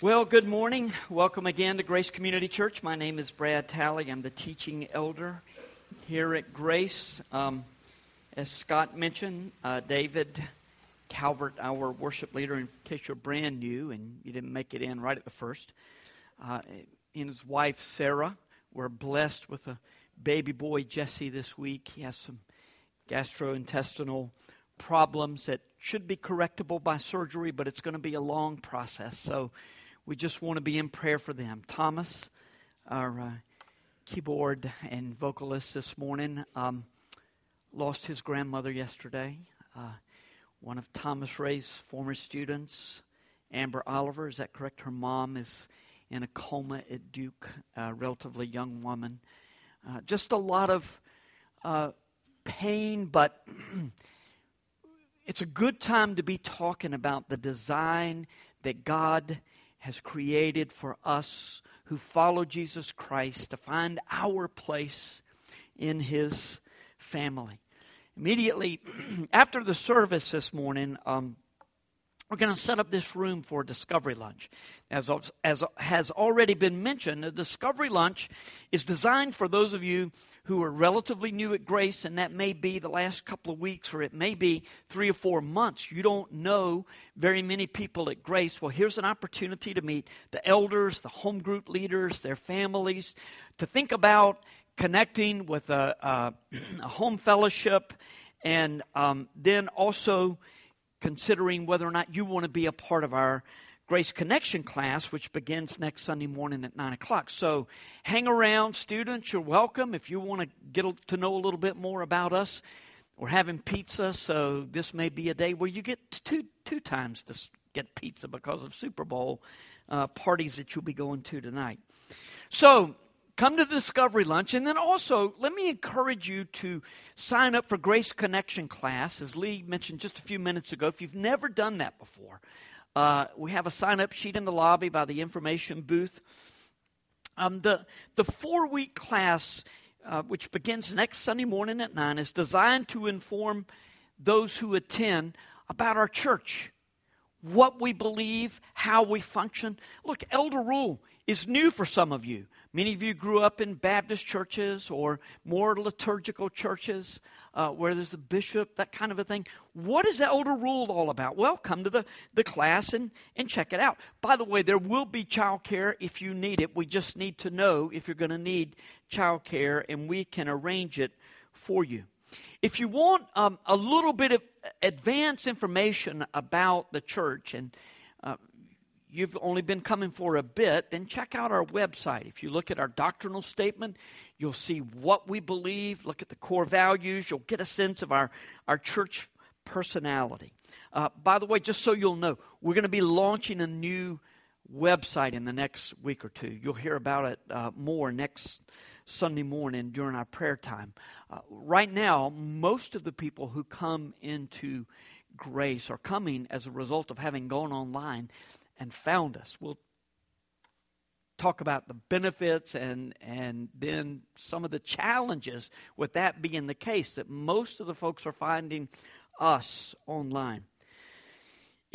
Well, good morning. Welcome again to Grace Community Church. My name is Brad Talley. I'm the teaching elder here at Grace. Um, as Scott mentioned, uh, David Calvert, our worship leader, in case you're brand new and you didn't make it in right at the first, uh, and his wife Sarah were blessed with a baby boy, Jesse, this week. He has some gastrointestinal problems that should be correctable by surgery, but it's going to be a long process. So we just want to be in prayer for them. Thomas, our uh, keyboard and vocalist this morning, um, lost his grandmother yesterday. Uh, one of Thomas Ray's former students, Amber Oliver, is that correct? Her mom is in a coma at Duke, a relatively young woman. Uh, just a lot of uh, pain, but it's a good time to be talking about the design that God has created for us who follow Jesus Christ to find our place in His family. Immediately after the service this morning, um, we're going to set up this room for a discovery lunch. As, as has already been mentioned, a discovery lunch is designed for those of you who are relatively new at Grace, and that may be the last couple of weeks or it may be three or four months. You don't know very many people at Grace. Well, here's an opportunity to meet the elders, the home group leaders, their families, to think about connecting with a, a, a home fellowship, and um, then also considering whether or not you want to be a part of our Grace Connection class, which begins next Sunday morning at 9 o'clock. So hang around, students. You're welcome. If you want to get to know a little bit more about us, we're having pizza, so this may be a day where you get two, two times to get pizza because of Super Bowl uh, parties that you'll be going to tonight. So come to the Discovery Lunch. And then also, let me encourage you to sign up for Grace Connection class, as Lee mentioned just a few minutes ago. If you've never done that before, uh, we have a sign up sheet in the lobby by the information booth. Um, the, the four week class, uh, which begins next Sunday morning at 9, is designed to inform those who attend about our church, what we believe, how we function. Look, elder rule is new for some of you. Many of you grew up in Baptist churches or more liturgical churches uh, where there's a bishop, that kind of a thing. What is the elder rule all about? Well, come to the, the class and, and check it out. By the way, there will be child care if you need it. We just need to know if you're going to need child care, and we can arrange it for you. If you want um, a little bit of advanced information about the church and you've only been coming for a bit, then check out our website. If you look at our doctrinal statement, you'll see what we believe, look at the core values, you'll get a sense of our, our church personality. Uh, by the way, just so you'll know, we're going to be launching a new website in the next week or two. You'll hear about it uh, more next Sunday morning during our prayer time. Uh, right now, most of the people who come into grace are coming as a result of having gone online and found us. We'll talk about the benefits and and then some of the challenges with that being the case that most of the folks are finding us online.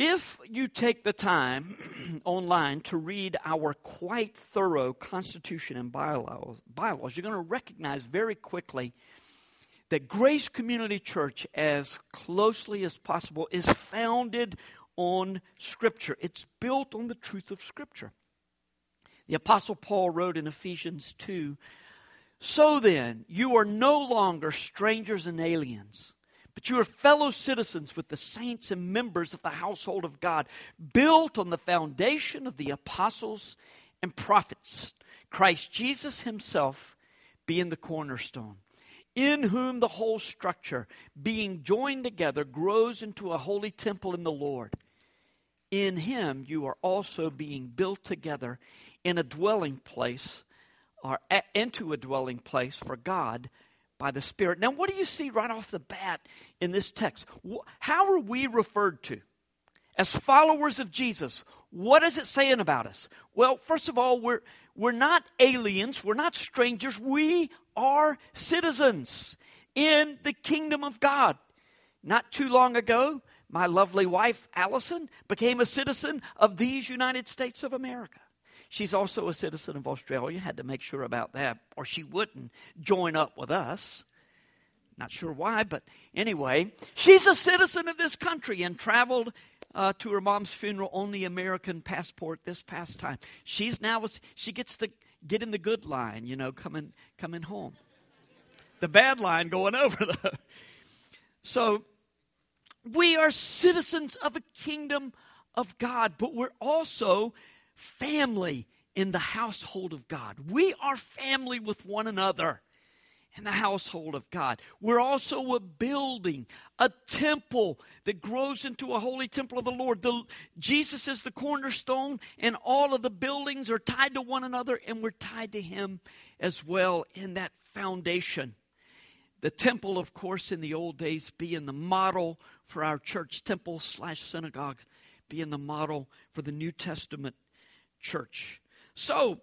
If you take the time online to read our quite thorough Constitution and bylaws, bylaws you're going to recognize very quickly that Grace Community Church, as closely as possible, is founded on Scripture. It's built on the truth of Scripture. The Apostle Paul wrote in Ephesians 2 So then, you are no longer strangers and aliens, but you are fellow citizens with the saints and members of the household of God, built on the foundation of the apostles and prophets, Christ Jesus Himself being the cornerstone in whom the whole structure, being joined together, grows into a holy temple in the Lord. In him you are also being built together in a dwelling place, or into a dwelling place for God by the Spirit. Now, what do you see right off the bat in this text? How are we referred to? As followers of Jesus, what is it saying about us? Well, first of all, we're, we're not aliens, we're not strangers, we are citizens in the kingdom of God. Not too long ago, my lovely wife, Allison, became a citizen of these United States of America. She's also a citizen of Australia. Had to make sure about that, or she wouldn't join up with us. Not sure why, but anyway, she's a citizen of this country and traveled uh, to her mom's funeral on the American passport this past time. She's now she gets to get in the good line, you know, coming coming home. The bad line going over though. So we are citizens of a kingdom of God, but we're also family in the household of God. We are family with one another in the household of God. We're also a building, a temple that grows into a holy temple of the Lord. The, Jesus is the cornerstone, and all of the buildings are tied to one another, and we're tied to Him as well in that foundation. The temple, of course, in the old days being the model for our church temple slash synagogue, being the model for the New Testament church. So,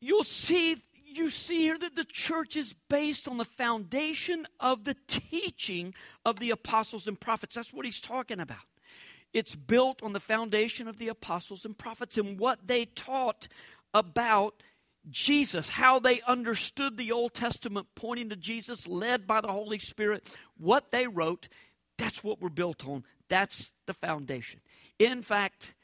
you'll see you see here that the church is based on the foundation of the teaching of the apostles and prophets. That's what he's talking about. It's built on the foundation of the apostles and prophets and what they taught about Jesus, how they understood the Old Testament, pointing to Jesus, led by the Holy Spirit, what they wrote. That's what we're built on. That's the foundation. In fact,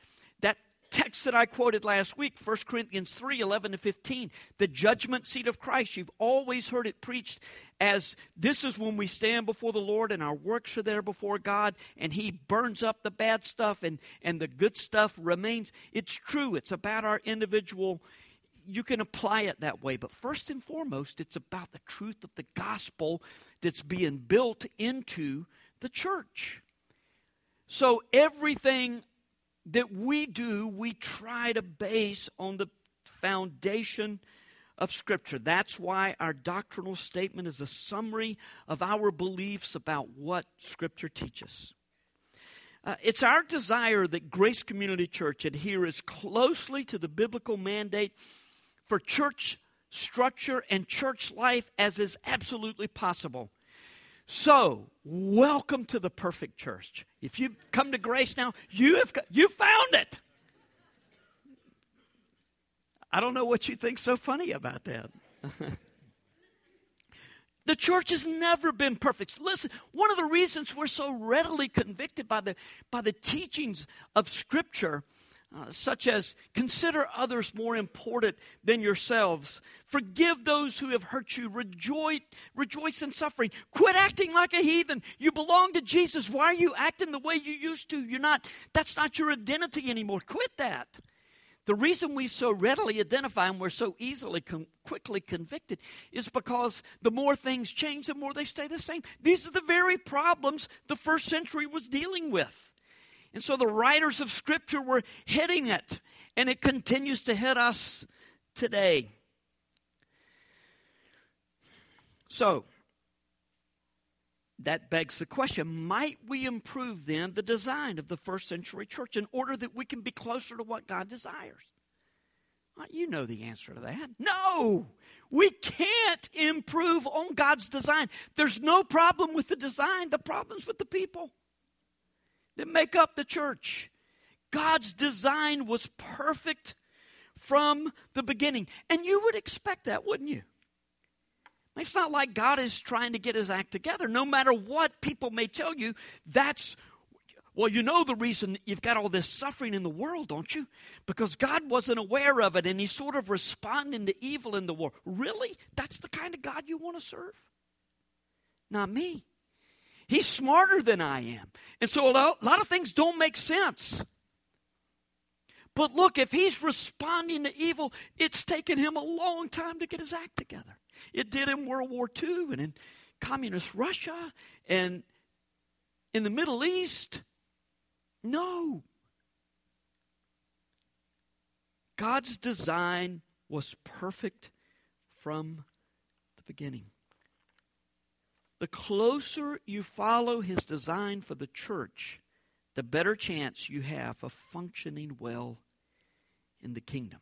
text that I quoted last week, 1 Corinthians 3 11 to 15, the judgment seat of Christ. You've always heard it preached as this is when we stand before the Lord and our works are there before God and He burns up the bad stuff and, and the good stuff remains. It's true, it's about our individual you can apply it that way. But first and foremost, it's about the truth of the gospel that's being built into the church. So everything that we do, we try to base on the foundation of Scripture. That's why our doctrinal statement is a summary of our beliefs about what Scripture teaches. Uh, it's our desire that Grace Community Church adhere as closely to the biblical mandate for church structure and church life as is absolutely possible. So, welcome to the perfect church. If you come to grace now, you have you found it. I don't know what you think so funny about that. the church has never been perfect. Listen, one of the reasons we're so readily convicted by the by the teachings of scripture uh, such as consider others more important than yourselves. Forgive those who have hurt you. Rejoice, rejoice in suffering. Quit acting like a heathen. You belong to Jesus. Why are you acting the way you used to? You're not, that's not your identity anymore. Quit that. The reason we so readily identify and we're so easily, com- quickly convicted is because the more things change, the more they stay the same. These are the very problems the first century was dealing with. And so the writers of Scripture were hitting it, and it continues to hit us today. So, that begs the question might we improve then the design of the first century church in order that we can be closer to what God desires? Well, you know the answer to that. No, we can't improve on God's design. There's no problem with the design, the problem's with the people that make up the church. God's design was perfect from the beginning. And you would expect that, wouldn't you? It's not like God is trying to get his act together. No matter what people may tell you, that's, well, you know the reason you've got all this suffering in the world, don't you? Because God wasn't aware of it and he's sort of responding to evil in the world. Really? That's the kind of God you want to serve? Not me. He's smarter than I am. And so a lot of things don't make sense. But look, if he's responding to evil, it's taken him a long time to get his act together. It did in World War II and in communist Russia and in the Middle East. No. God's design was perfect from the beginning. The closer you follow his design for the church, the better chance you have of functioning well in the kingdom.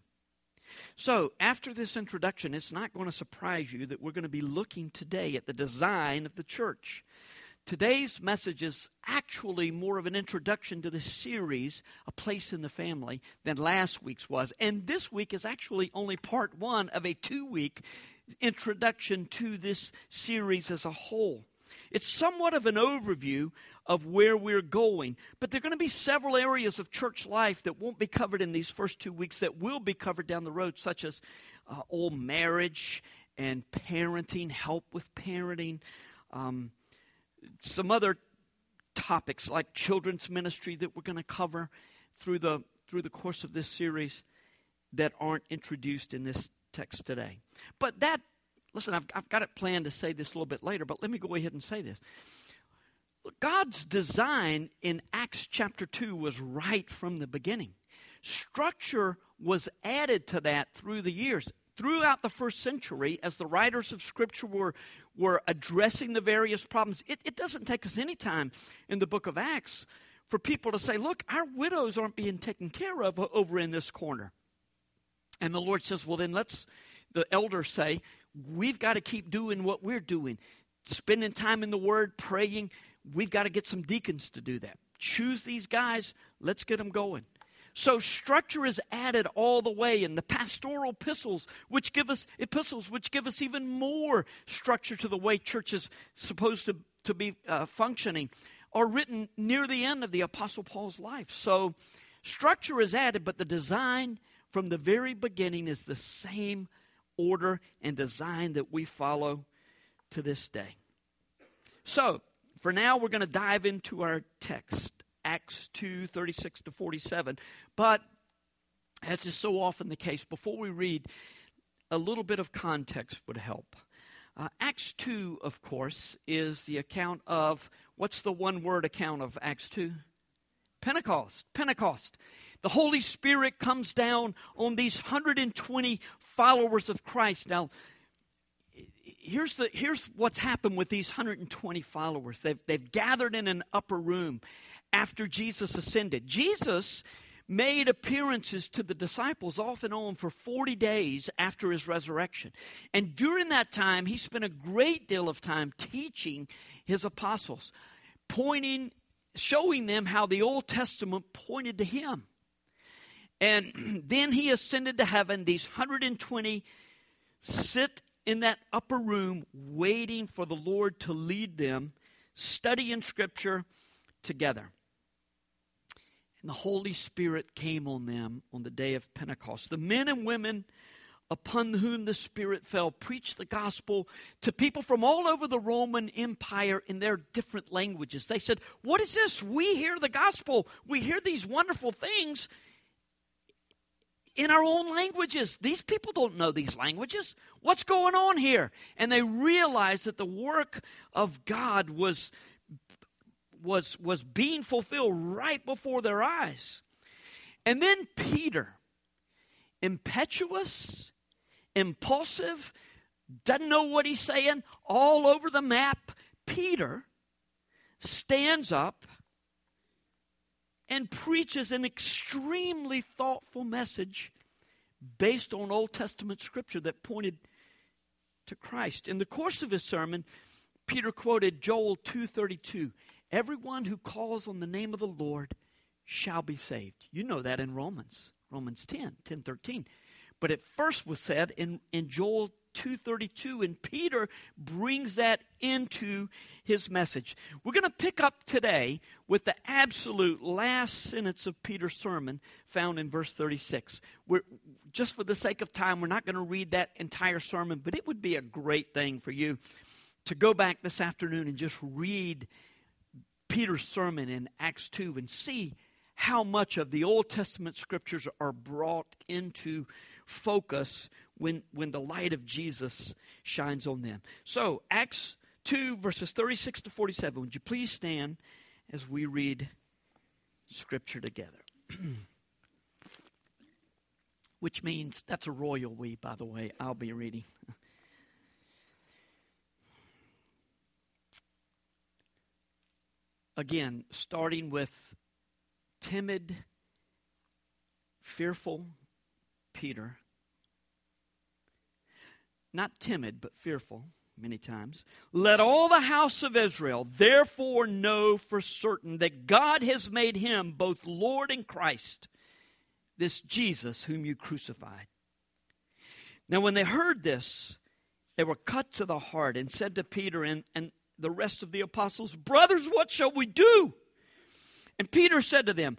So, after this introduction, it's not going to surprise you that we're going to be looking today at the design of the church. today's message is actually more of an introduction to the series, A Place in the Family, than last week's was. And this week is actually only part one of a two week introduction to this series as a whole. It's somewhat of an overview of where we're going, but there are going to be several areas of church life that won't be covered in these first two weeks that will be covered down the road, such as uh, old marriage and parenting, help with parenting, um, some other topics like children's ministry that we're going to cover through the through the course of this series that aren't introduced in this text today. But that Listen, I've, I've got it planned to say this a little bit later, but let me go ahead and say this. God's design in Acts chapter 2 was right from the beginning. Structure was added to that through the years. Throughout the first century, as the writers of Scripture were, were addressing the various problems, it, it doesn't take us any time in the book of Acts for people to say, Look, our widows aren't being taken care of over in this corner. And the Lord says, Well, then let's, the elders say, we've got to keep doing what we're doing, spending time in the Word, praying. We've got to get some deacons to do that. Choose these guys, let's get them going. So structure is added all the way in the pastoral epistles, which give us epistles, which give us even more structure to the way church is supposed to, to be uh, functioning, are written near the end of the Apostle Paul's life. So structure is added, but the design from the very beginning is the same order and design that we follow to this day. So, for now, we're going to dive into our text, Acts 2 36 to 47. But, as is so often the case, before we read, a little bit of context would help. Uh, Acts 2, of course, is the account of what's the one word account of Acts 2? Pentecost. Pentecost. The Holy Spirit comes down on these 120 followers of Christ. Now, here's, the, here's what's happened with these 120 followers they've, they've gathered in an upper room after Jesus ascended. Jesus made appearances to the disciples off and on for 40 days after his resurrection. And during that time, he spent a great deal of time teaching his apostles, pointing, showing them how the Old Testament pointed to him. And then he ascended to heaven. These 120 sit in that upper room waiting for the Lord to lead them, studying Scripture together. And the Holy Spirit came on them on the day of Pentecost. The men and women upon whom the Spirit fell preached the gospel to people from all over the Roman Empire in their different languages. They said, What is this? We hear the gospel, we hear these wonderful things in our own languages. These people don't know these languages. What's going on here? And they realized that the work of God was, was, was being fulfilled right before their eyes. And then Peter, impetuous, impulsive, doesn't know what he's saying, all over the map, Peter stands up and preaches an extremely thoughtful message based on Old Testament scripture that pointed to Christ. In the course of his sermon, Peter quoted Joel 2:32, "Everyone who calls on the name of the Lord shall be saved." You know that in Romans, Romans 10, 10, 13. But it first was said in, in Joel 232 and Peter brings that into his message. We're going to pick up today with the absolute last sentence of Peter's sermon found in verse 36. We're just for the sake of time we're not going to read that entire sermon, but it would be a great thing for you to go back this afternoon and just read Peter's sermon in Acts 2 and see how much of the Old Testament scriptures are brought into focus when, when the light of Jesus shines on them. So, Acts 2, verses 36 to 47. Would you please stand as we read Scripture together? Which means that's a royal we, by the way. I'll be reading. Again, starting with timid, fearful Peter not timid, but fearful. many times. Let all the house of Israel therefore know for certain that God has made him both Lord and Christ, this Jesus whom you crucified. Now, when they heard this, they were cut to the heart and said to Peter and, and the rest of the apostles, Brothers, what shall we do? And Peter said to them,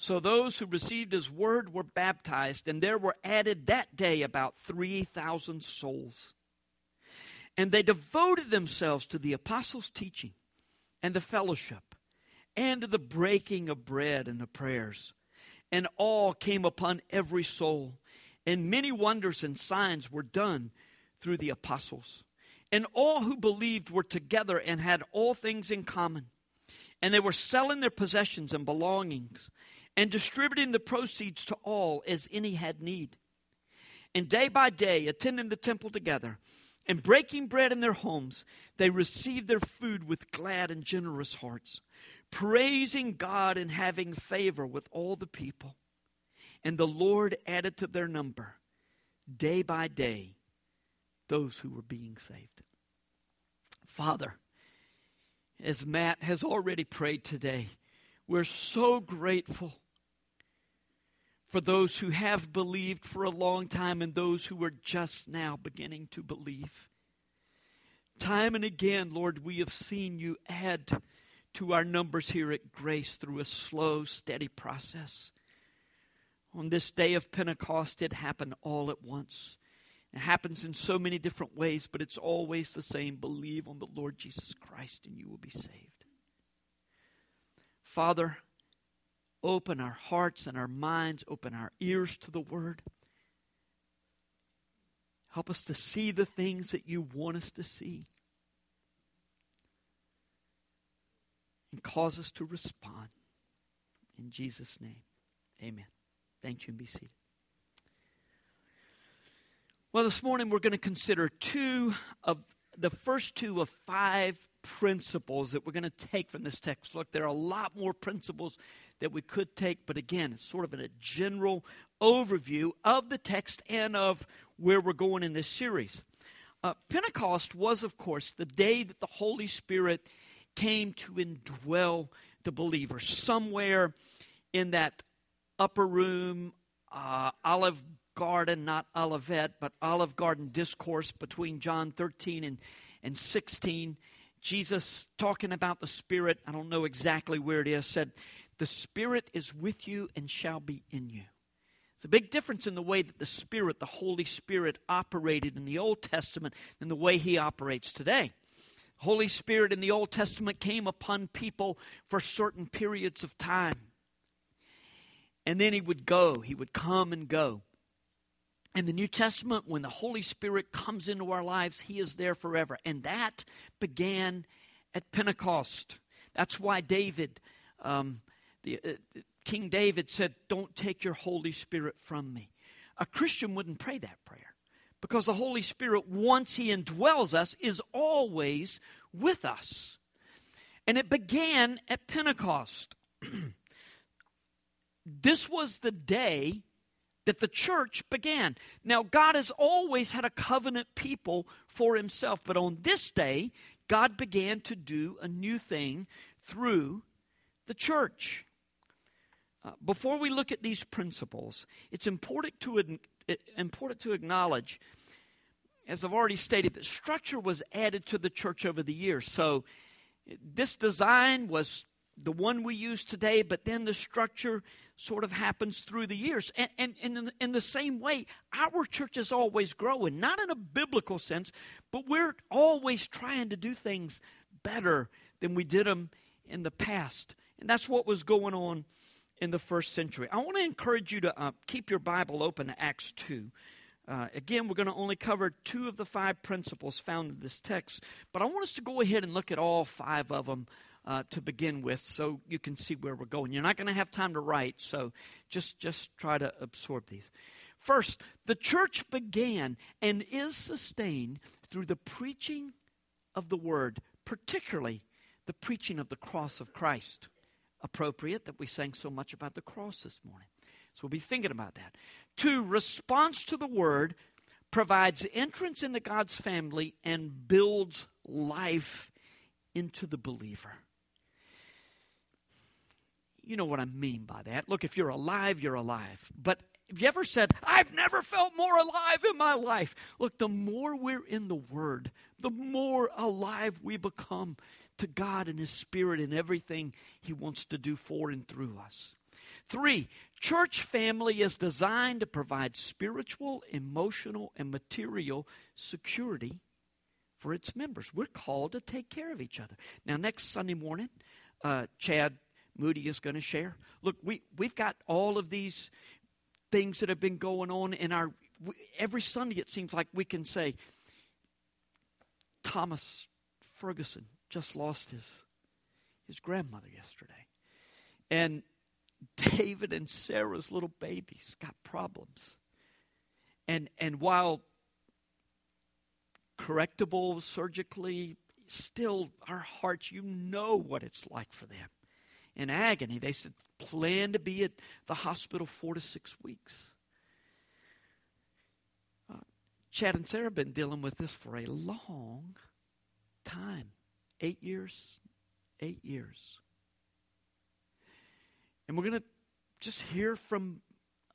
So those who received his word were baptized, and there were added that day about 3,000 souls. And they devoted themselves to the apostles' teaching and the fellowship and the breaking of bread and the prayers. And all came upon every soul, and many wonders and signs were done through the apostles. And all who believed were together and had all things in common. And they were selling their possessions and belongings and distributing the proceeds to all as any had need. And day by day, attending the temple together and breaking bread in their homes, they received their food with glad and generous hearts, praising God and having favor with all the people. And the Lord added to their number, day by day, those who were being saved. Father, as Matt has already prayed today, we're so grateful for those who have believed for a long time and those who are just now beginning to believe. Time and again, Lord, we have seen you add to our numbers here at Grace through a slow, steady process. On this day of Pentecost, it happened all at once. It happens in so many different ways, but it's always the same. Believe on the Lord Jesus Christ and you will be saved. Father, Open our hearts and our minds, open our ears to the Word. Help us to see the things that you want us to see. And cause us to respond. In Jesus' name, amen. Thank you and be seated. Well, this morning we're going to consider two of the first two of five principles that we're going to take from this text. Look, there are a lot more principles that we could take, but again, it's sort of in a general overview of the text and of where we're going in this series. Uh, Pentecost was, of course, the day that the Holy Spirit came to indwell the believer. Somewhere in that upper room, uh, Olive Garden, not Olivet, but Olive Garden discourse between John 13 and, and 16. Jesus talking about the Spirit, I don't know exactly where it is, said, The Spirit is with you and shall be in you. It's a big difference in the way that the Spirit, the Holy Spirit, operated in the Old Testament than the way He operates today. Holy Spirit in the Old Testament came upon people for certain periods of time. And then He would go, He would come and go. In the New Testament, when the Holy Spirit comes into our lives, He is there forever. And that began at Pentecost. That's why David, um, the, uh, King David said, Don't take your Holy Spirit from me. A Christian wouldn't pray that prayer because the Holy Spirit, once He indwells us, is always with us. And it began at Pentecost. this was the day that the church began. Now, God has always had a covenant people for himself, but on this day, God began to do a new thing through the church. Uh, before we look at these principles, it's important to, important to acknowledge, as I've already stated, that structure was added to the church over the years. So, this design was the one we use today, but then the structure sort of happens through the years. And, and, and in, the, in the same way, our church is always growing, not in a biblical sense, but we're always trying to do things better than we did them in the past. And that's what was going on in the first century. I want to encourage you to uh, keep your Bible open to Acts 2. Uh, again, we're going to only cover two of the five principles found in this text, but I want us to go ahead and look at all five of them uh, to begin with so you can see where we're going. You're not going to have time to write, so just, just try to absorb these. First, the church began and is sustained through the preaching of the word, particularly the preaching of the cross of Christ. Appropriate that we sang so much about the cross this morning. So we'll be thinking about that. Two, response to the word provides entrance into God's family and builds life into the believer. You know what I mean by that. Look, if you're alive, you're alive. But have you ever said, I've never felt more alive in my life? Look, the more we're in the Word, the more alive we become to God and His Spirit and everything He wants to do for and through us. Three, church family is designed to provide spiritual, emotional, and material security for its members. We're called to take care of each other. Now, next Sunday morning, uh, Chad Moody is going to share. Look, we, we've got all of these things that have been going on in our. Every Sunday, it seems like we can say, Thomas Ferguson just lost his, his grandmother yesterday. And David and Sarah's little babies got problems. And, and while correctable surgically, still our hearts, you know what it's like for them. In agony, they said, plan to be at the hospital four to six weeks. Uh, Chad and Sarah have been dealing with this for a long time eight years, eight years. And we're going to just hear from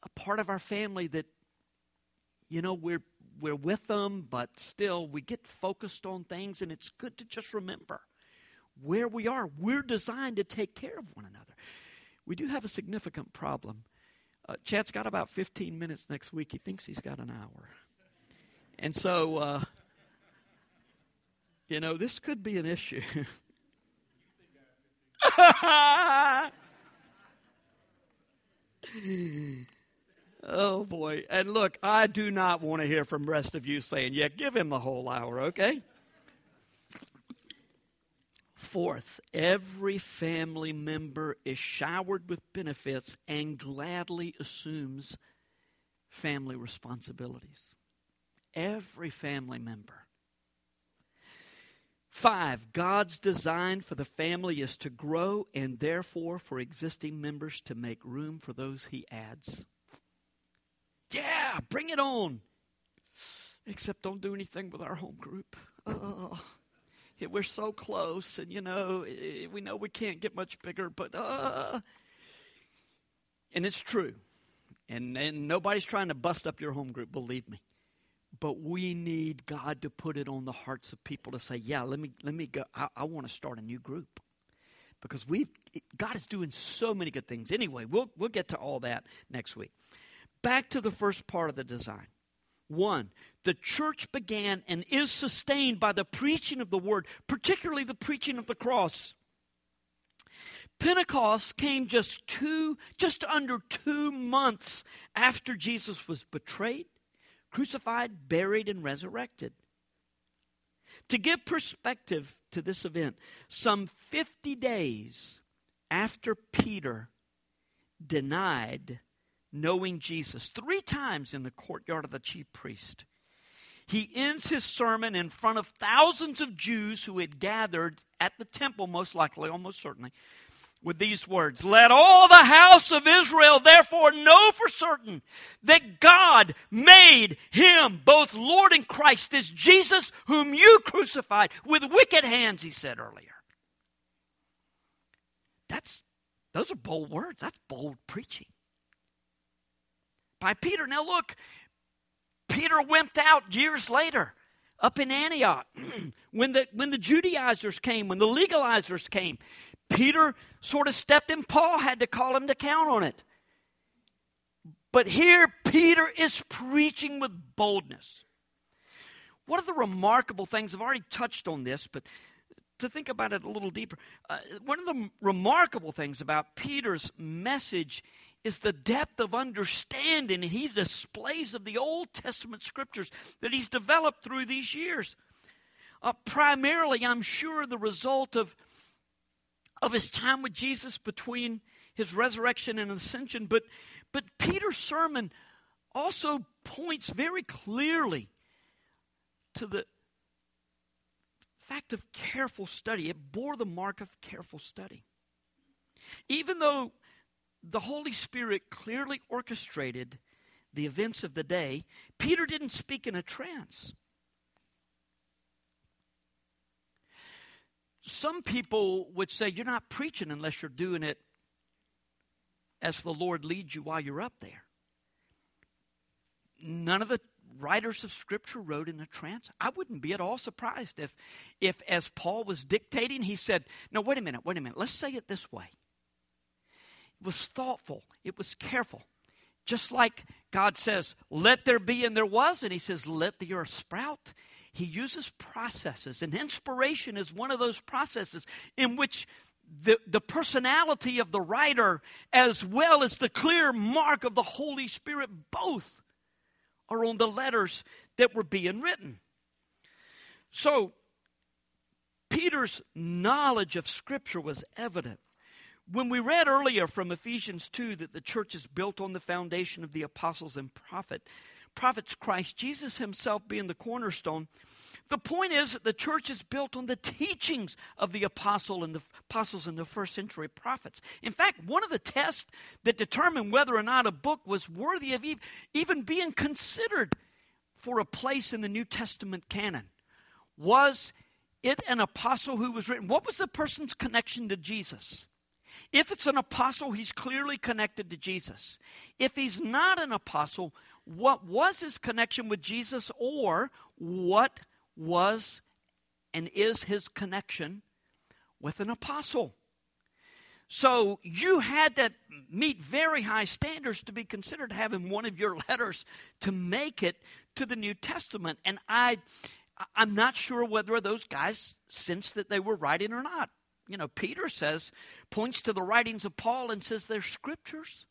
a part of our family that, you know, we're, we're with them, but still we get focused on things, and it's good to just remember where we are. We're designed to take care of one another. We do have a significant problem. Uh, Chad's got about 15 minutes next week. He thinks he's got an hour. And so, uh, you know, this could be an issue. oh boy. And look, I do not want to hear from rest of you saying, yeah, give him the whole hour, okay? Fourth, every family member is showered with benefits and gladly assumes family responsibilities. Every family member. Five, God's design for the family is to grow and therefore for existing members to make room for those he adds. Yeah, bring it on. Except don't do anything with our home group. Oh, we're so close, and you know, we know we can't get much bigger, but uh, and it's true. And, and nobody's trying to bust up your home group, believe me but we need God to put it on the hearts of people to say, "Yeah, let me let me go. I, I want to start a new group." Because we God is doing so many good things. Anyway, we'll we'll get to all that next week. Back to the first part of the design. One, the church began and is sustained by the preaching of the word, particularly the preaching of the cross. Pentecost came just two, just under two months after Jesus was betrayed, crucified, buried, and resurrected. To give perspective to this event, some 50 days after Peter denied knowing Jesus, three times in the courtyard of the chief priest, he ends his sermon in front of thousands of Jews who had gathered at the temple, most likely, almost certainly, with these words Let all the house of Israel therefore know for certain that God made him both Lord and Christ, this Jesus whom you crucified with wicked hands, he said earlier. That's those are bold words. That's bold preaching. By Peter. Now look, Peter went out years later up in Antioch when the when the Judaizers came, when the legalizers came. Peter sort of stepped in. Paul had to call him to count on it. But here, Peter is preaching with boldness. One of the remarkable things, I've already touched on this, but to think about it a little deeper, uh, one of the remarkable things about Peter's message is the depth of understanding and he displays of the Old Testament scriptures that he's developed through these years. Uh, primarily, I'm sure, the result of, of his time with Jesus between his resurrection and ascension. But, but Peter's sermon also points very clearly to the fact of careful study. It bore the mark of careful study. Even though the Holy Spirit clearly orchestrated the events of the day, Peter didn't speak in a trance. Some people would say you're not preaching unless you're doing it as the Lord leads you while you're up there. None of the writers of Scripture wrote in a trance. I wouldn't be at all surprised if, if as Paul was dictating, he said, No, wait a minute, wait a minute, let's say it this way. It was thoughtful, it was careful. Just like God says, Let there be, and there was, and He says, Let the earth sprout. He uses processes, and inspiration is one of those processes in which the, the personality of the writer as well as the clear mark of the Holy Spirit both are on the letters that were being written. So, Peter's knowledge of Scripture was evident. When we read earlier from Ephesians 2 that the church is built on the foundation of the apostles and prophet, prophets Christ Jesus himself being the cornerstone, the point is that the church is built on the teachings of the apostle and the apostles and the first century prophets. In fact, one of the tests that determined whether or not a book was worthy of even being considered for a place in the New Testament canon was it an apostle who was written? What was the person's connection to Jesus? If it's an apostle, he's clearly connected to Jesus. If he's not an apostle, what was his connection with Jesus or what was and is his connection with an apostle? So you had to meet very high standards to be considered having one of your letters to make it to the New Testament. And I I'm not sure whether those guys sensed that they were writing or not you know, Peter says, points to the writings of Paul and says they're scriptures.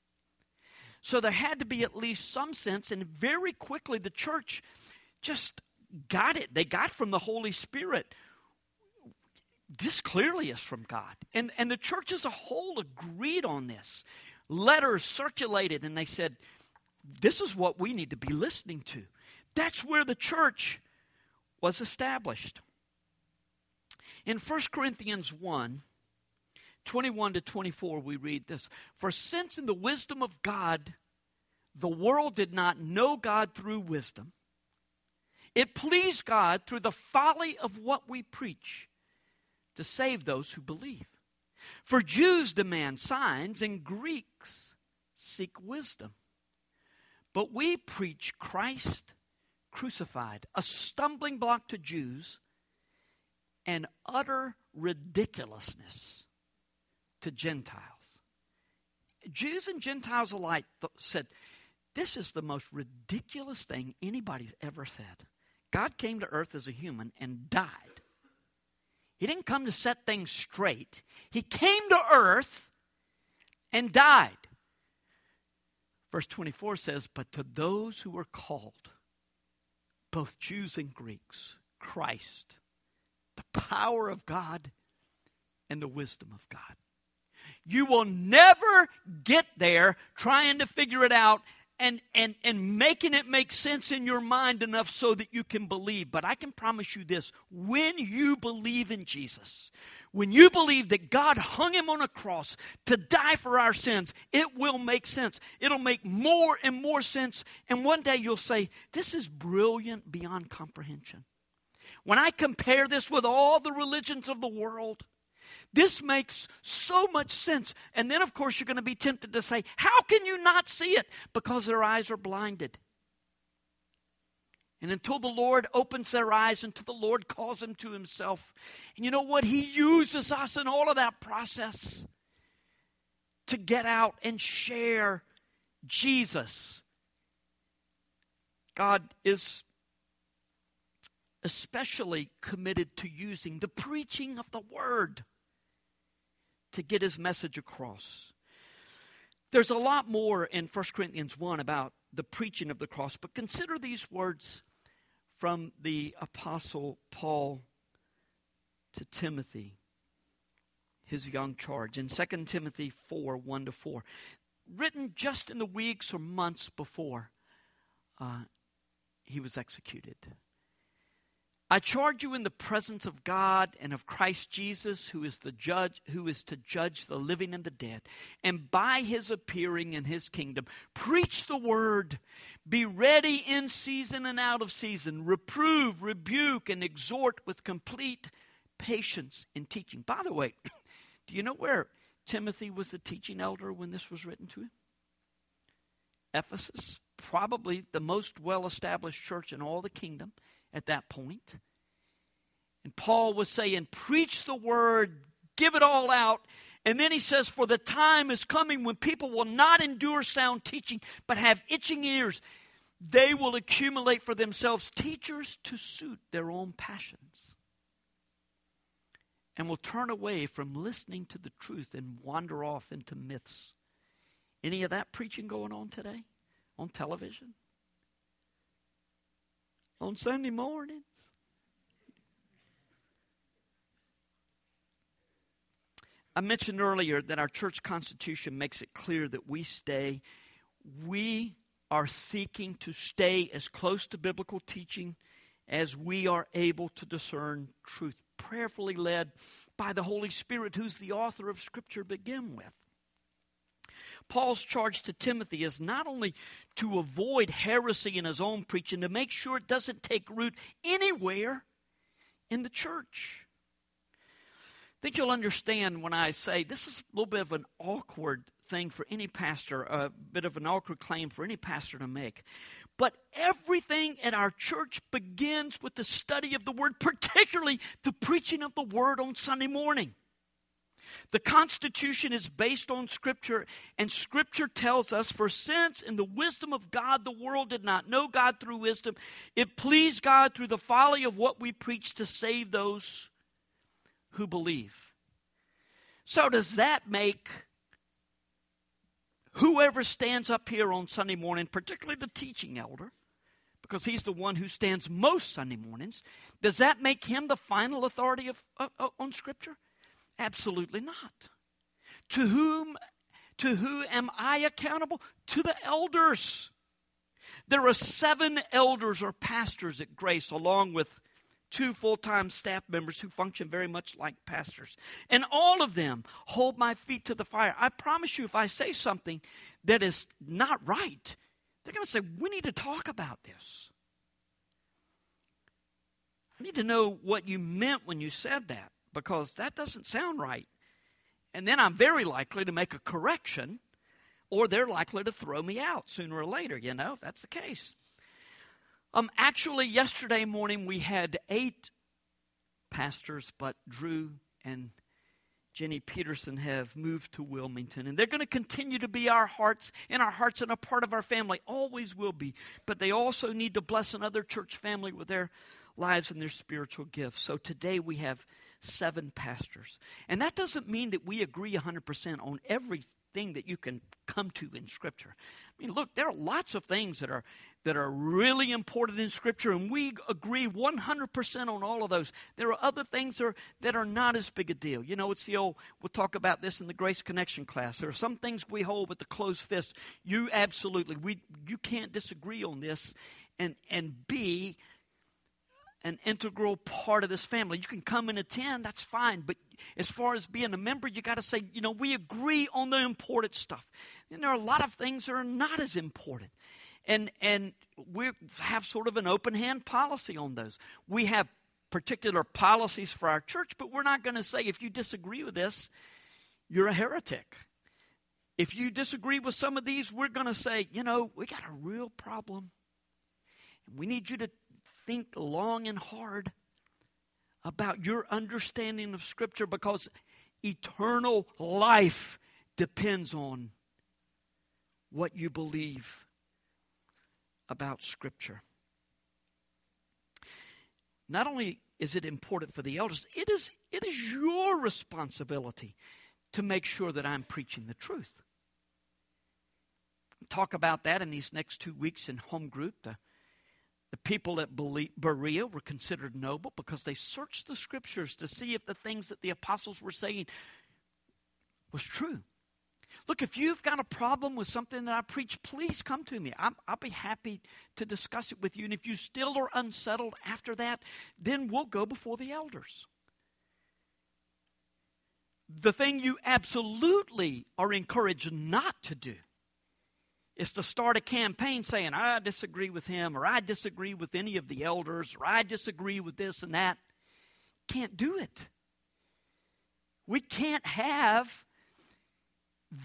So there had to be at least some sense, and very quickly the church just got it. They got from the Holy Spirit. This clearly is from God. And, and the church as a whole agreed on this. Letters circulated, and they said, This is what we need to be listening to. That's where the church was established. In 1 Corinthians 1, 21 to 24, we read this For since in the wisdom of God, the world did not know God through wisdom, it pleased God through the folly of what we preach to save those who believe. For Jews demand signs, and Greeks seek wisdom. But we preach Christ crucified, a stumbling block to Jews and utter ridiculousness to Gentiles. Jews and Gentiles alike th- said, This is the most ridiculous thing anybody's ever said. God came to earth as a human and died. He didn't come to set things straight, He came to earth and died. Verse 24 says, But to those who were called, both Jews and Greeks, Christ the power of God and the wisdom of God. You will never get there trying to figure it out and, and, and making it make sense in your mind enough so that you can believe. But I can promise you this when you believe in Jesus, when you believe that God hung him on a cross to die for our sins, it will make sense. It'll make more and more sense. And one day you'll say, This is brilliant beyond comprehension. When I compare this with all the religions of the world, this makes so much sense. And then, of course, you're going to be tempted to say, How can you not see it? Because their eyes are blinded. And until the Lord opens their eyes, until the Lord calls them to Himself. And you know what? He uses us in all of that process to get out and share Jesus. God is especially committed to using the preaching of the word to get his message across. There's a lot more in 1 Corinthians 1 about the preaching of the cross, but consider these words from the Apostle Paul to Timothy, his young charge, in 2 Timothy 4 1 to 4, written just in the weeks or months before uh, he was executed. I charge you in the presence of God and of Christ Jesus, who is the judge, who is to judge the living and the dead, and by his appearing in his kingdom, preach the word. Be ready in season and out of season. Reprove, rebuke, and exhort with complete patience in teaching. By the way, do you know where Timothy was the teaching elder when this was written to him? Ephesus, probably the most well established church in all the kingdom at that point. And Paul was saying, Preach the word, give it all out. And then he says, For the time is coming when people will not endure sound teaching, but have itching ears. They will accumulate for themselves teachers to suit their own passions and will turn away from listening to the truth and wander off into myths. Any of that preaching going on today on television? On Sunday mornings. I mentioned earlier that our church constitution makes it clear that we stay, we are seeking to stay as close to biblical teaching as we are able to discern truth, prayerfully led by the Holy Spirit, who's the author of Scripture, begin with. Paul's charge to Timothy is not only to avoid heresy in his own preaching, to make sure it doesn't take root anywhere in the church. I think you'll understand when I say this is a little bit of an awkward thing for any pastor, a bit of an awkward claim for any pastor to make. But everything at our church begins with the study of the Word, particularly the preaching of the Word on Sunday morning. The Constitution is based on Scripture, and Scripture tells us for since in the wisdom of God the world did not know God through wisdom, it pleased God through the folly of what we preach to save those who believe. So, does that make whoever stands up here on Sunday morning, particularly the teaching elder, because he's the one who stands most Sunday mornings, does that make him the final authority of, uh, on Scripture? Absolutely not. To whom to who am I accountable? To the elders. There are seven elders or pastors at Grace, along with two full time staff members who function very much like pastors. And all of them hold my feet to the fire. I promise you, if I say something that is not right, they're going to say, We need to talk about this. I need to know what you meant when you said that because that doesn't sound right. And then I'm very likely to make a correction, or they're likely to throw me out sooner or later, you know, if that's the case. Um, actually, yesterday morning we had eight pastors, but Drew and Jenny Peterson have moved to Wilmington, and they're going to continue to be our hearts in our hearts and a part of our family, always will be. But they also need to bless another church family with their lives and their spiritual gifts. So today we have seven pastors. And that doesn't mean that we agree 100% on everything that you can come to in Scripture. I mean, look, there are lots of things that are, that are really important in Scripture, and we agree 100% on all of those. There are other things that are, that are not as big a deal. You know, it's the old, we'll talk about this in the Grace Connection class. There are some things we hold with the closed fist. You absolutely, we, you can't disagree on this and, and be an integral part of this family. You can come and attend, that's fine. But as far as being a member, you got to say, you know, we agree on the important stuff. And there are a lot of things that are not as important. And, and we have sort of an open hand policy on those. We have particular policies for our church, but we're not going to say, if you disagree with this, you're a heretic. If you disagree with some of these, we're going to say, you know, we got a real problem. And we need you to think long and hard about your understanding of Scripture because eternal life depends on what you believe about Scripture. Not only is it important for the elders, it is, it is your responsibility to make sure that I'm preaching the truth. talk about that in these next two weeks in home group. The, the people at Berea were considered noble because they searched the scriptures to see if the things that the apostles were saying was true. Look, if you've got a problem with something that I preach, please come to me. i will be happy to discuss it with you. And if you still are unsettled after that, then we'll go before the elders. The thing you absolutely are encouraged not to do is to start a campaign saying, I disagree with him, or I disagree with any of the elders, or I disagree with this and that. Can't do it. We can't have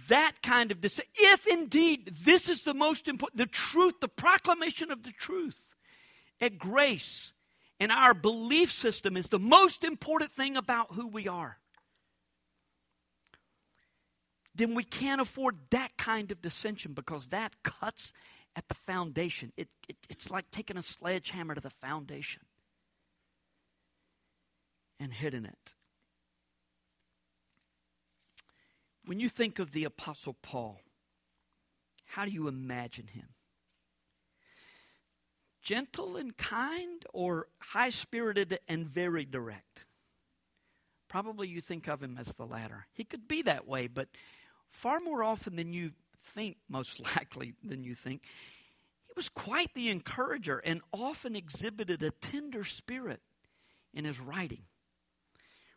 that kind of decision. If indeed this is the most important, the truth, the proclamation of the truth at grace and our belief system is the most important thing about who we are, then we can't afford that kind of dissension because that cuts at the foundation. It, it, it's like taking a sledgehammer to the foundation and hitting it. When you think of the Apostle Paul, how do you imagine him? Gentle and kind or high spirited and very direct? Probably you think of him as the latter. He could be that way, but far more often than you think, most likely than you think, he was quite the encourager and often exhibited a tender spirit in his writing.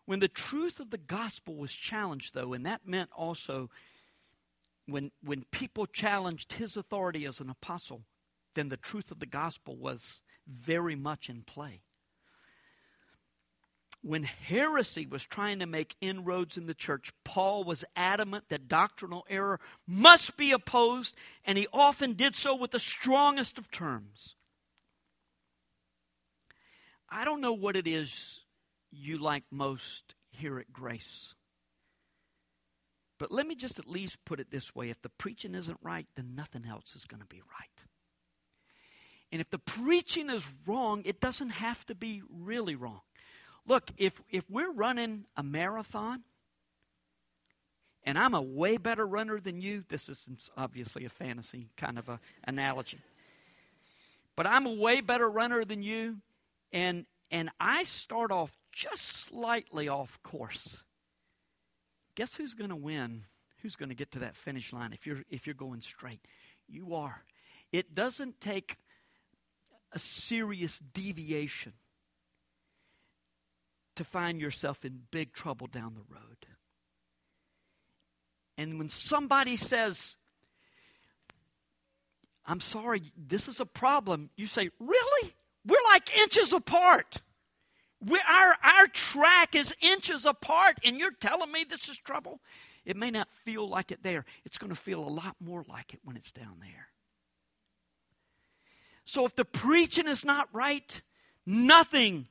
When the truth of the gospel was challenged, though, and that meant also when, when people challenged his authority as an apostle, then the truth of the gospel was very much in play. When heresy was trying to make inroads in the church, Paul was adamant that doctrinal error must be opposed, and he often did so with the strongest of terms. I don't know what it is you like most here at Grace. But let me just at least put it this way if the preaching isn't right, then nothing else is going to be right. And if the preaching is wrong, it doesn't have to be really wrong. Look, if, if we're running a marathon, and I'm a way better runner than you, this is obviously a fantasy kind of a analogy. But I'm a way better runner than you, and and I start off just slightly off course, guess who's going to win? Who's going to get to that finish line if you're if you're going straight? You are. It doesn't take a serious deviation to find yourself in big trouble down the road. And when somebody says, I'm sorry, this is a problem, you say, Really? We're like inches apart. We're, our, our track is inches apart, and you're telling me this is trouble? It may not feel like it there. It's going to feel a lot more like it when it's down there. So if the preaching is not right, nothing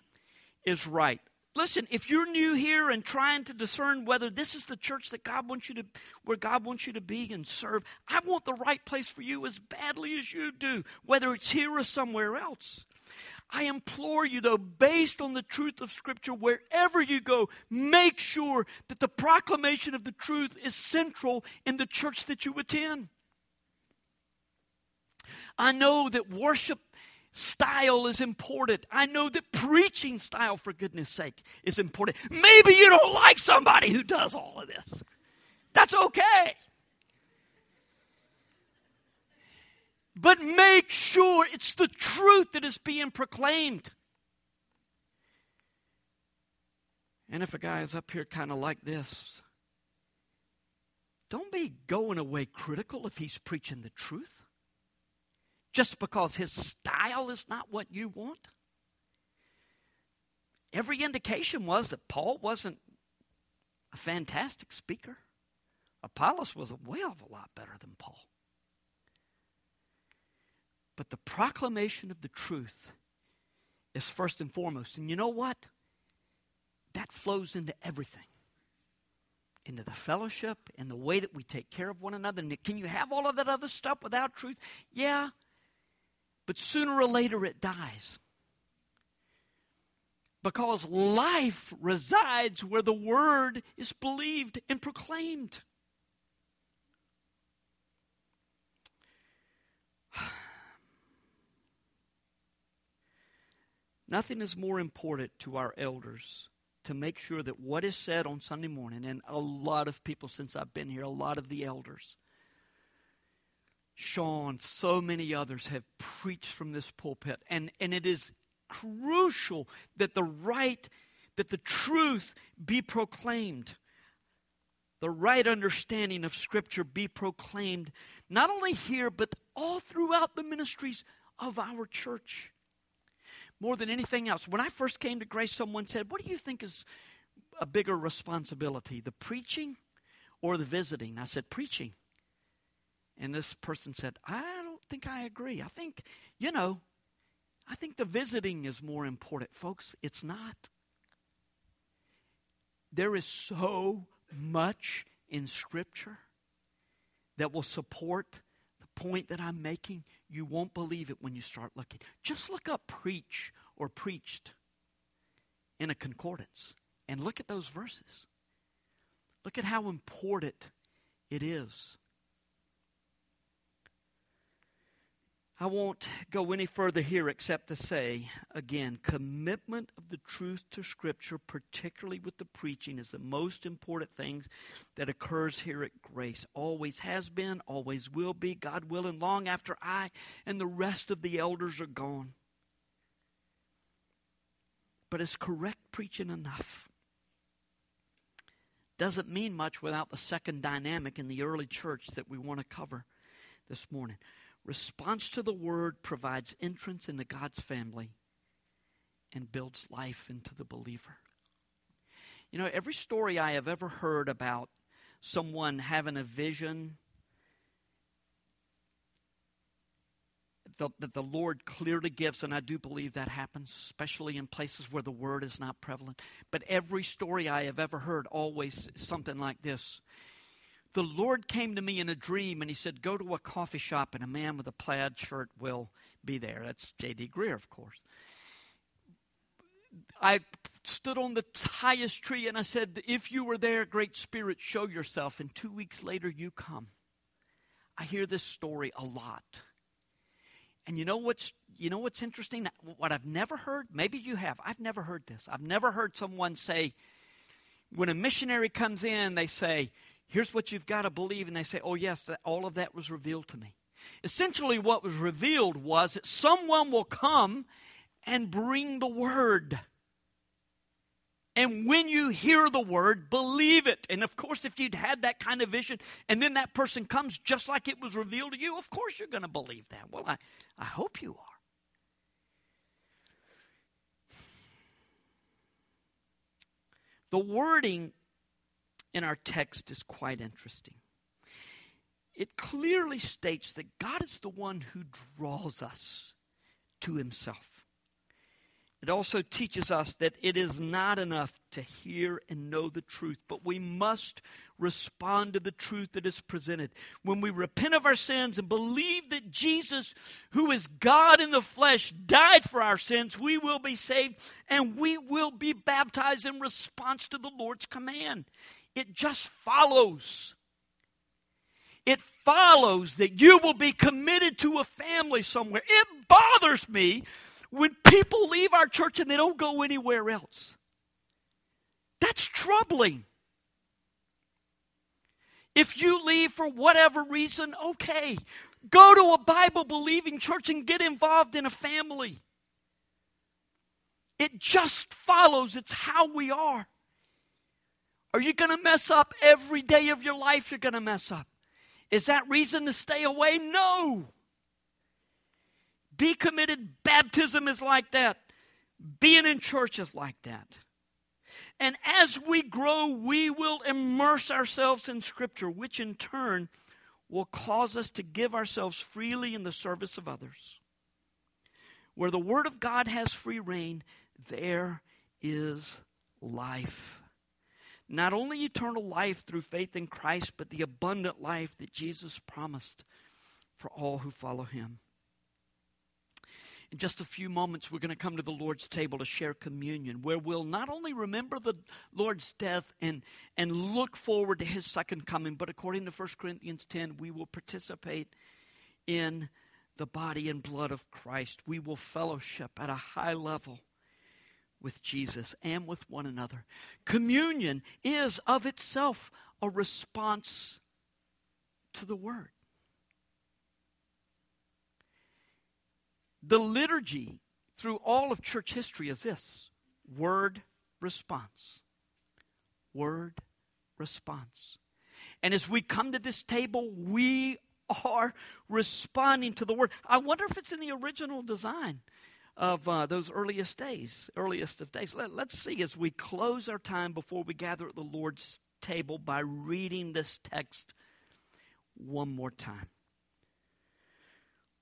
is right. Listen, if you're new here and trying to discern whether this is the church that God wants you to where God wants you to be and serve, I want the right place for you as badly as you do, whether it's here or somewhere else. I implore you, though, based on the truth of Scripture, wherever you go, make sure that the proclamation of the truth is central in the church that you attend. I know that worship style is important. I know that preaching style, for goodness sake, is important. Maybe you don't like somebody who does all of this. That's okay. but make sure it's the truth that is being proclaimed. And if a guy is up here kind of like this, don't be going away critical if he's preaching the truth just because his style is not what you want. Every indication was that Paul wasn't a fantastic speaker. Apollos was a well of a lot better than Paul. But the proclamation of the truth is first and foremost. And you know what? That flows into everything into the fellowship and the way that we take care of one another. Can you have all of that other stuff without truth? Yeah but sooner or later it dies. Because life resides where the word is believed and proclaimed. Nothing is more important to our elders to make sure that what is said on Sunday morning, and a lot of people since I've been here, a lot of the elders, Sean, so many others have preached from this pulpit, and, and it is crucial that the right, that the truth be proclaimed. The right understanding of Scripture be proclaimed, not only here, but all throughout the ministries of our church more than anything else. When I first came to Grace, someone said, What do you think is a bigger responsibility, the preaching or the visiting? I said, Preaching. And this person said, I don't think I agree. I think, you know, I think the visiting is more important. Folks, it's not. There is so much in Scripture that will support the point that I'm making, you won't believe it when you start looking. Just look up preach or preached in a concordance and look at those verses. Look at how important it is. I won't go any further here except to say, again, commitment of the truth to Scripture, particularly with the preaching, is the most important thing that occurs here at Grace. Always has been, always will be, God willing, long after I and the rest of the elders are gone. But is correct preaching enough? Doesn't mean much without the second dynamic in the early church that we want to cover this morning. Response to the word provides entrance into God's family and builds life into the believer. You know, every story I have ever heard about someone having a vision that the Lord clearly gives, and I do believe that happens, especially in places where the word is not prevalent. But every story I have ever heard always something like this the Lord came to me in a dream and he said, Go to a coffee shop and a man with a plaid shirt will be there. That's J.D. Greear, of course. I stood on the highest tree and I said, If you were there, Great Spirit, show yourself. And two weeks later, you come. I hear this story a lot. And you know what's you know what's interesting? What I've never heard, maybe you have. I've never heard this. I've never heard someone say, when a missionary comes in, they say, Here's what you've got to believe. And they say, Oh, yes, that, all of that was revealed to me. Essentially, what was revealed was that someone will come and bring the word. And when you hear the word, believe it. And of course, if you'd had that kind of vision and then that person comes just like it was revealed to you, of course you're going to believe that. Well, I, I hope you are. The wording in our text is quite interesting. It clearly states that God is the one who draws us to himself. It also teaches us that it is not enough to hear and know the truth, but we must respond to the truth that is presented. When we repent of our sins and believe that Jesus, who is God in the flesh, died for our sins, we will be saved and we will be baptized in response to the Lord's command. It just follows. It follows that you will be committed to a family somewhere. It bothers me when people leave our church and they don't go anywhere else. That's troubling. If you leave for whatever reason, okay. Go to a Bible believing church and get involved in a family. It just follows, it's how we are. Are you going to mess up every day of your life? You're going to mess up. Is that reason to stay away? No. Be committed. Baptism is like that. Being in church is like that. And as we grow, we will immerse ourselves in Scripture, which in turn will cause us to give ourselves freely in the service of others. Where the Word of God has free rein, there is life not only eternal life through faith in Christ, but the abundant life that Jesus promised for all who follow him. In just a few moments, we're going to come to the Lord's table to share communion, where we'll not only remember the Lord's death and, and look forward to his second coming, but according to 1 Corinthians 10, we will participate in the body and blood of Christ. We will fellowship at a high level with Jesus and with one another. Communion is of itself a response to the Word. The liturgy through all of church history is this word response. Word response. And as we come to this table, we are responding to the word. I wonder if it's in the original design of uh, those earliest days, earliest of days. Let, let's see as we close our time before we gather at the Lord's table by reading this text one more time.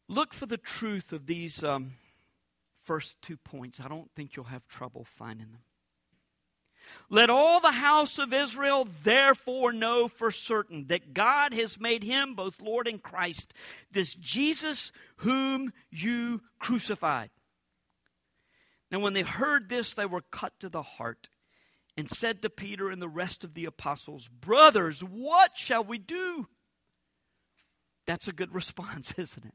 Look for the truth of these um, first two points. I don't think you'll have trouble finding them. Let all the house of Israel therefore know for certain that God has made him both Lord and Christ, this Jesus whom you crucified. Now, when they heard this, they were cut to the heart and said to Peter and the rest of the apostles, Brothers, what shall we do? That's a good response, isn't it?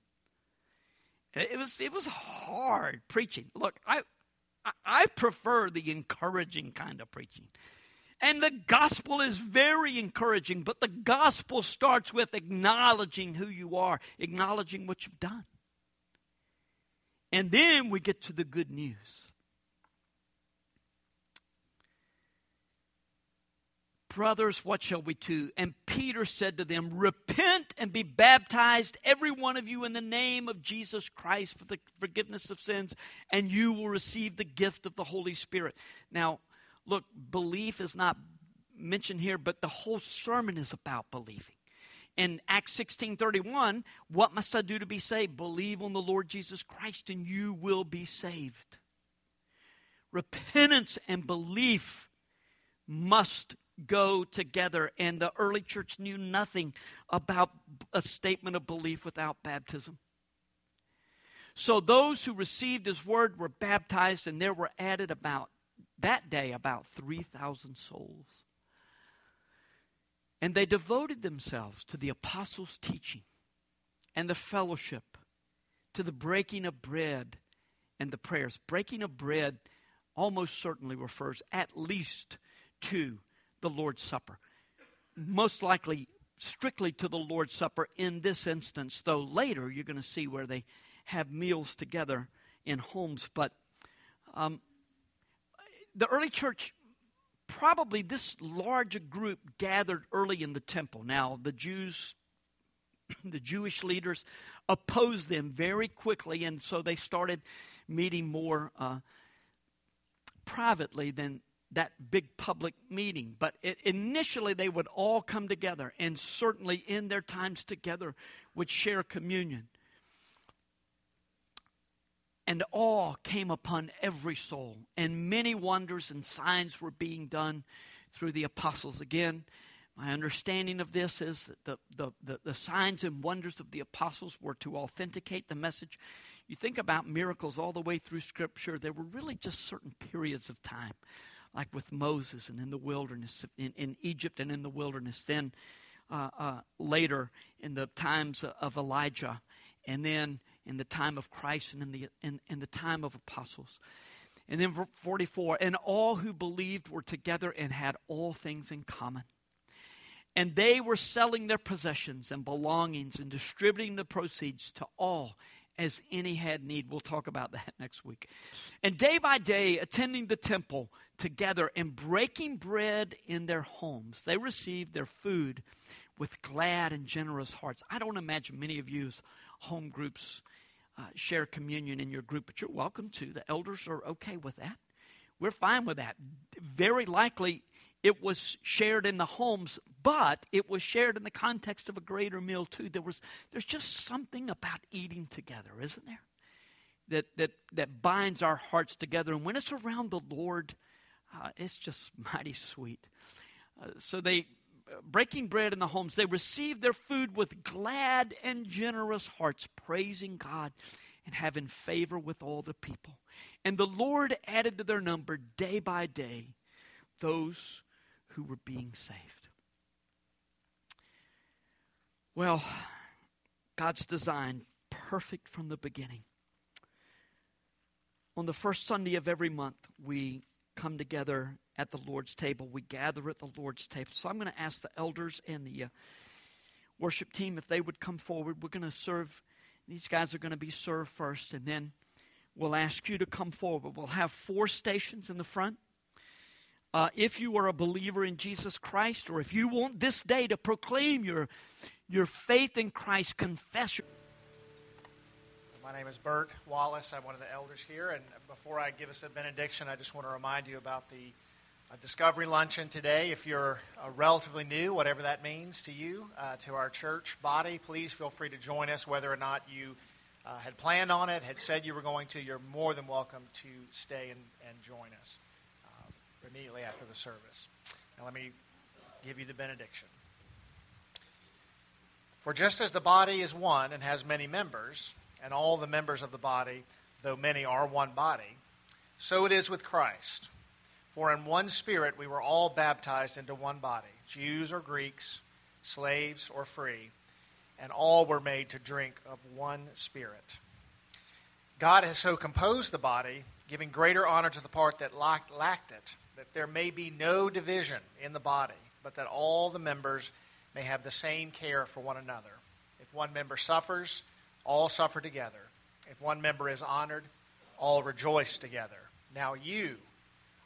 It was, it was hard preaching. Look, I, I prefer the encouraging kind of preaching. And the gospel is very encouraging, but the gospel starts with acknowledging who you are, acknowledging what you've done. And then we get to the good news. Brothers, what shall we do? And Peter said to them, Repent and be baptized, every one of you, in the name of Jesus Christ for the forgiveness of sins, and you will receive the gift of the Holy Spirit. Now, look, belief is not mentioned here, but the whole sermon is about believing. In Acts 16 31, what must I do to be saved? Believe on the Lord Jesus Christ, and you will be saved. Repentance and belief must go together. And the early church knew nothing about a statement of belief without baptism. So those who received his word were baptized, and there were added about that day about 3,000 souls. And they devoted themselves to the apostles' teaching and the fellowship, to the breaking of bread and the prayers. Breaking of bread almost certainly refers at least to the Lord's Supper. Most likely, strictly to the Lord's Supper in this instance, though later you're going to see where they have meals together in homes. But um, the early church, probably this larger group gathered early in the temple. Now, the Jews the Jewish leaders opposed them very quickly, and so they started meeting more uh, privately than that big public meeting. But it, initially, they would all come together, and certainly in their times together would share communion. And awe came upon every soul, and many wonders and signs were being done through the apostles. Again, my understanding of this is that the, the, the, the, signs and wonders of the apostles were to authenticate the message. You think about miracles all the way through Scripture, there were really just certain periods of time like with Moses and in the wilderness, in, in Egypt and in the wilderness. Then uh, uh, later in the times of Elijah, and then in the time of Christ and in the, in, in the time of apostles. And then 44, and all who believed were together and had all things in common. And they were selling their possessions and belongings and distributing the proceeds to all as any had need. We'll talk about that next week. And day by day, attending the temple together and breaking bread in their homes, they received their food with glad and generous hearts. I don't imagine many of you's home groups uh, share communion in your group, but you're welcome to. The elders are okay with that. We're fine with that. Very likely, it was shared in the homes, but it was shared in the context of a greater meal too. There was there's just something about eating together, isn't there? That that that binds our hearts together, and when it's around the Lord, uh, it's just mighty sweet. Uh, so they breaking bread in the homes, they received their food with glad and generous hearts, praising God and having favor with all the people. And the Lord added to their number day by day those who were being saved. Well, God's design, perfect from the beginning. on the first Sunday of every month, we come together at the Lord's table. We gather at the Lord's table. So I'm going to ask the elders and the uh, worship team if they would come forward. We're going to serve, these guys are going to be served first, and then we'll ask you to come forward. We'll have four stations in the front. Uh, if you are a believer in Jesus Christ, or if you want this day to proclaim your, your faith in Christ, confess your my name is Bert Wallace. I'm one of the elders here. And before I give us a benediction, I just want to remind you about the uh, Discovery Luncheon today. If you're uh, relatively new, whatever that means to you, uh, to our church body, please feel free to join us. Whether or not you uh, had planned on it, had said you were going to, you're more than welcome to stay and, and join us uh, immediately after the service. Now, let me give you the benediction. For just as the body is one and has many members, and all the members of the body, though many are one body, so it is with Christ. For in one spirit we were all baptized into one body, Jews or Greeks, slaves or free, and all were made to drink of one spirit. God has so composed the body, giving greater honor to the part that lacked it, that there may be no division in the body, but that all the members may have the same care for one another. If one member suffers, all suffer together. If one member is honored, all rejoice together. Now you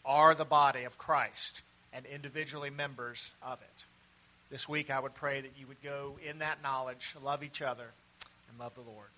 are the body of Christ and individually members of it. This week, I would pray that you would go in that knowledge, love each other, and love the Lord.